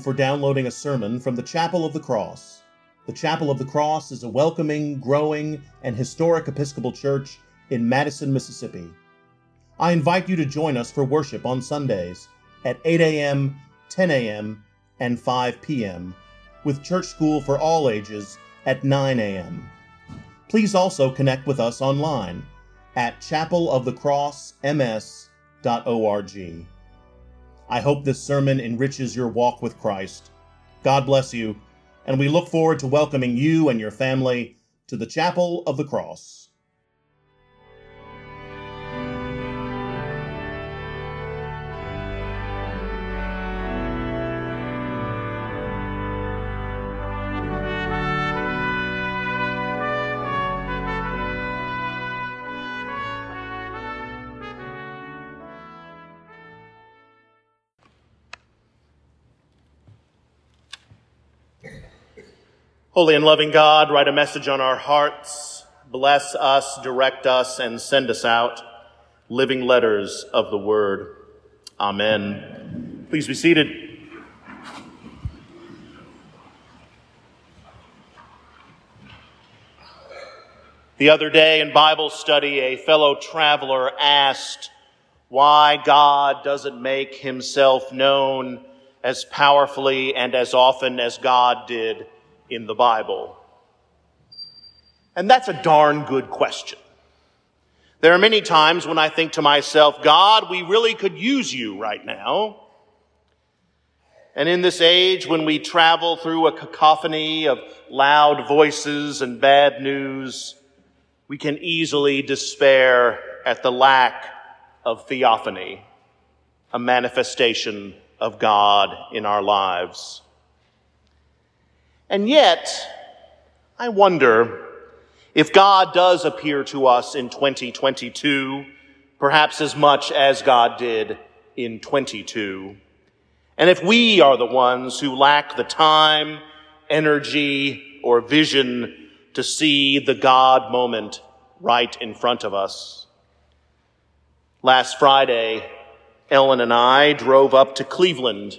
For downloading a sermon from the Chapel of the Cross. The Chapel of the Cross is a welcoming, growing, and historic Episcopal church in Madison, Mississippi. I invite you to join us for worship on Sundays at 8 a.m., 10 a.m., and 5 p.m., with church school for all ages at 9 a.m. Please also connect with us online at chapelofthecrossms.org. I hope this sermon enriches your walk with Christ. God bless you, and we look forward to welcoming you and your family to the Chapel of the Cross. Holy and loving God, write a message on our hearts. Bless us, direct us, and send us out living letters of the word. Amen. Please be seated. The other day in Bible study, a fellow traveler asked why God doesn't make himself known as powerfully and as often as God did in the Bible? And that's a darn good question. There are many times when I think to myself, God, we really could use you right now. And in this age when we travel through a cacophony of loud voices and bad news, we can easily despair at the lack of theophany, a manifestation of God in our lives. And yet, I wonder if God does appear to us in 2022, perhaps as much as God did in 22. And if we are the ones who lack the time, energy, or vision to see the God moment right in front of us. Last Friday, Ellen and I drove up to Cleveland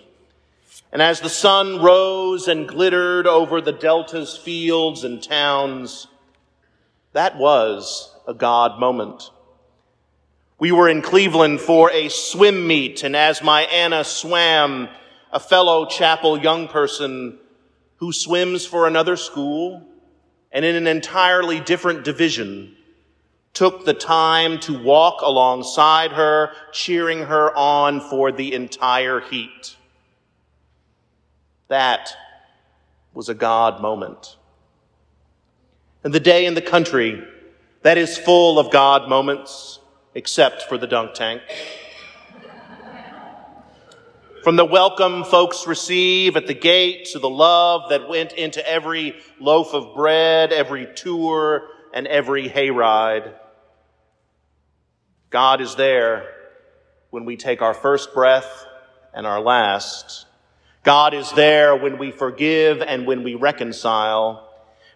and as the sun rose and glittered over the Delta's fields and towns, that was a God moment. We were in Cleveland for a swim meet, and as my Anna swam, a fellow chapel young person who swims for another school and in an entirely different division took the time to walk alongside her, cheering her on for the entire heat. That was a God moment. And the day in the country that is full of God moments, except for the dunk tank. From the welcome folks receive at the gate to the love that went into every loaf of bread, every tour, and every hayride. God is there when we take our first breath and our last. God is there when we forgive and when we reconcile.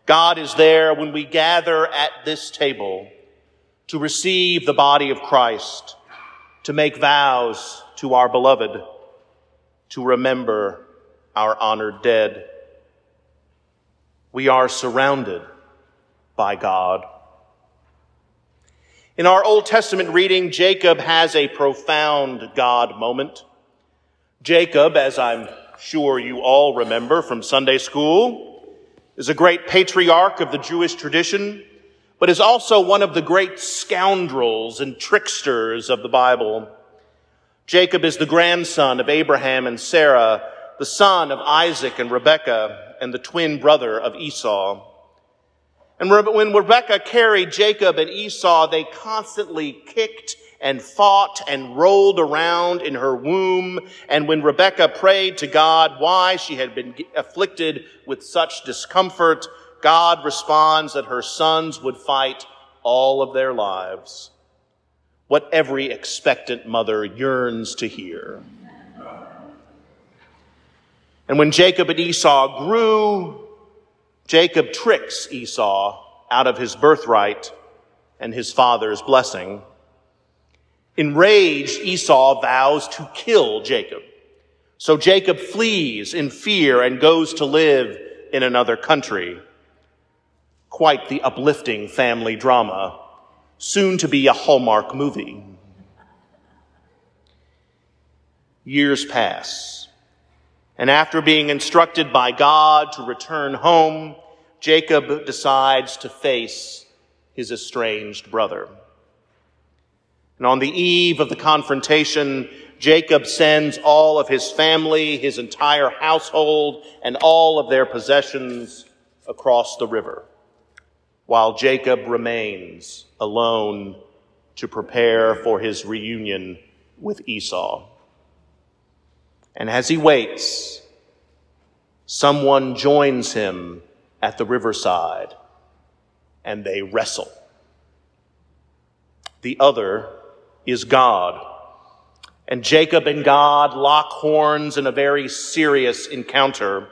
God is there when we gather at this table to receive the body of Christ, to make vows to our beloved, to remember our honored dead. We are surrounded by God. In our Old Testament reading, Jacob has a profound God moment. Jacob, as I'm sure you all remember from Sunday school, is a great patriarch of the Jewish tradition, but is also one of the great scoundrels and tricksters of the Bible. Jacob is the grandson of Abraham and Sarah, the son of Isaac and Rebekah, and the twin brother of Esau. And when Rebekah carried Jacob and Esau, they constantly kicked and fought and rolled around in her womb. And when Rebekah prayed to God why she had been afflicted with such discomfort, God responds that her sons would fight all of their lives. What every expectant mother yearns to hear. And when Jacob and Esau grew, Jacob tricks Esau out of his birthright and his father's blessing. Enraged, Esau vows to kill Jacob, So Jacob flees in fear and goes to live in another country. Quite the uplifting family drama, soon to be a Hallmark movie. Years pass, and after being instructed by God to return home, Jacob decides to face his estranged brother. And on the eve of the confrontation, Jacob sends all of his family, his entire household, and all of their possessions across the river, while Jacob remains alone to prepare for his reunion with Esau. And as he waits, someone joins him at the riverside and they wrestle. The other is God. And Jacob and God lock horns in a very serious encounter.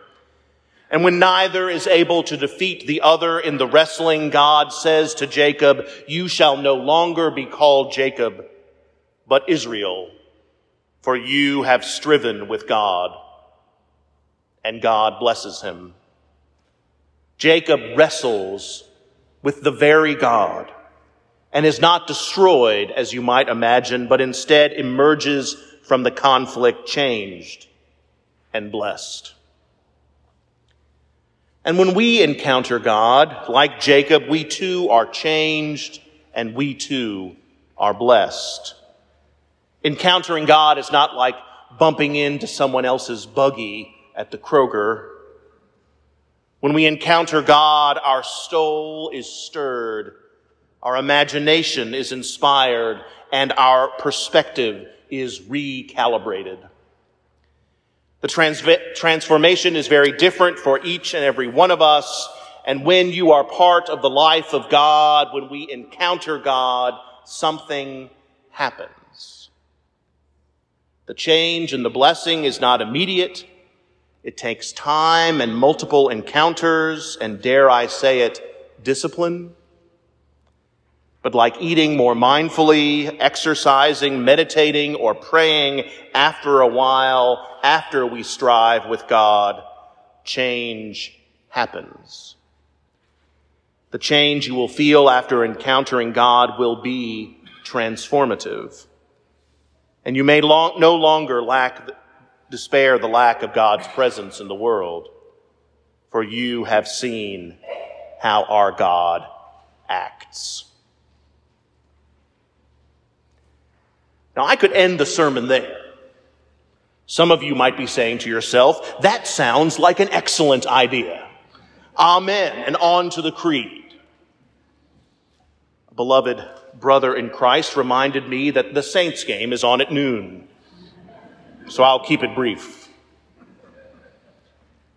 And when neither is able to defeat the other in the wrestling, God says to Jacob, You shall no longer be called Jacob, but Israel, for you have striven with God. And God blesses him. Jacob wrestles with the very God and is not destroyed, as you might imagine, but instead emerges from the conflict changed and blessed. And when we encounter God, like Jacob, we too are changed and we too are blessed. Encountering God is not like bumping into someone else's buggy at the Kroger. When we encounter God, our soul is stirred, our imagination is inspired, and our perspective is recalibrated. The trans- transformation is very different for each and every one of us. And when you are part of the life of God, when we encounter God, something happens. The change and the blessing is not immediate. It takes time and multiple encounters and, dare I say it, discipline. But like eating more mindfully, exercising, meditating, or praying, after a while, after we strive with God, change happens. The change you will feel after encountering God will be transformative. And you may long, no longer lack, despair the lack of God's presence in the world, for you have seen how our God acts. Now, I could end the sermon there. Some of you might be saying to yourself, that sounds like an excellent idea. Amen. And on to the creed. A beloved, brother in Christ reminded me that the Saints game is on at noon. So I'll keep it brief.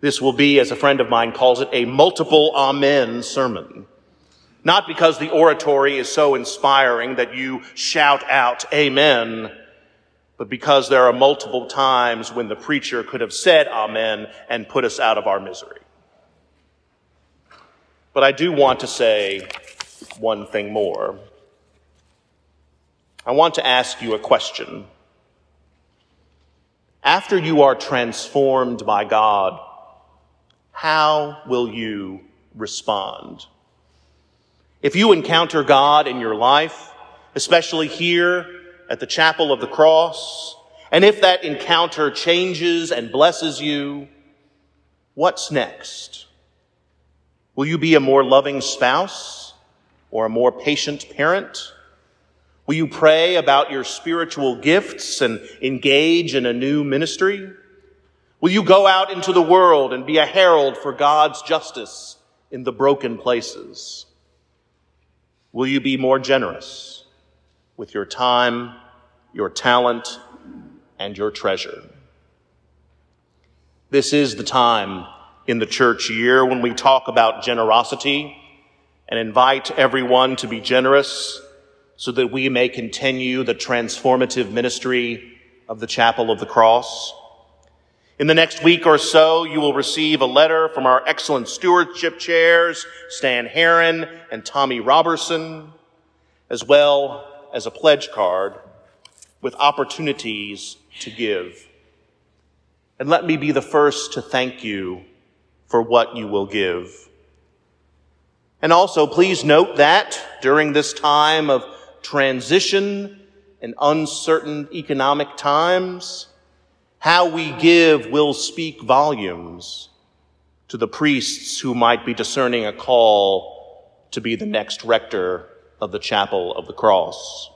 This will be, as a friend of mine calls it, a multiple amen sermon. Not because the oratory is so inspiring that you shout out amen, but because there are multiple times when the preacher could have said amen and put us out of our misery. But I do want to say one thing more. I want to ask you a question. After you are transformed by God, how will you respond? If you encounter God in your life, especially here at the Chapel of the Cross, and if that encounter changes and blesses you, what's next? Will you be a more loving spouse or a more patient parent? Will you pray about your spiritual gifts and engage in a new ministry? Will you go out into the world and be a herald for God's justice in the broken places? Will you be more generous with your time, your talent, and your treasure? This is the time in the church year when we talk about generosity and invite everyone to be generous so that we may continue the transformative ministry of the Chapel of the Cross. In the next week or so, you will receive a letter from our excellent stewardship chairs, Stan Heron and Tommy Robertson, as well as a pledge card with opportunities to give. And let me be the first to thank you for what you will give. And also, please note that during this time of transition and uncertain economic times, how we give will speak volumes to the priests who might be discerning a call to be the next rector of the Chapel of the Cross.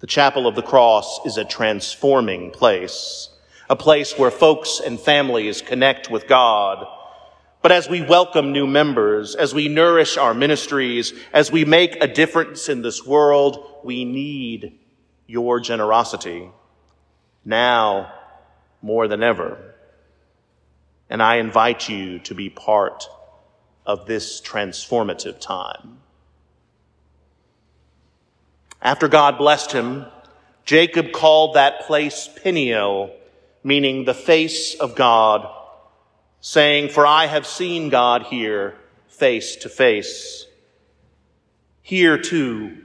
The Chapel of the Cross is a transforming place, a place where folks and families connect with God. But as we welcome new members, as we nourish our ministries, as we make a difference in this world, we need your generosity now more than ever. And I invite you to be part of this transformative time. After God blessed him, Jacob called that place Peniel, meaning the face of God, saying, For I have seen God here face to face. Here too,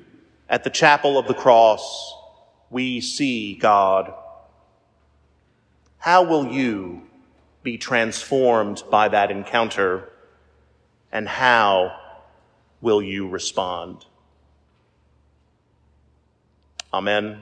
at the chapel of the cross, we see God. How will you be transformed by that encounter? And how will you respond? Amen.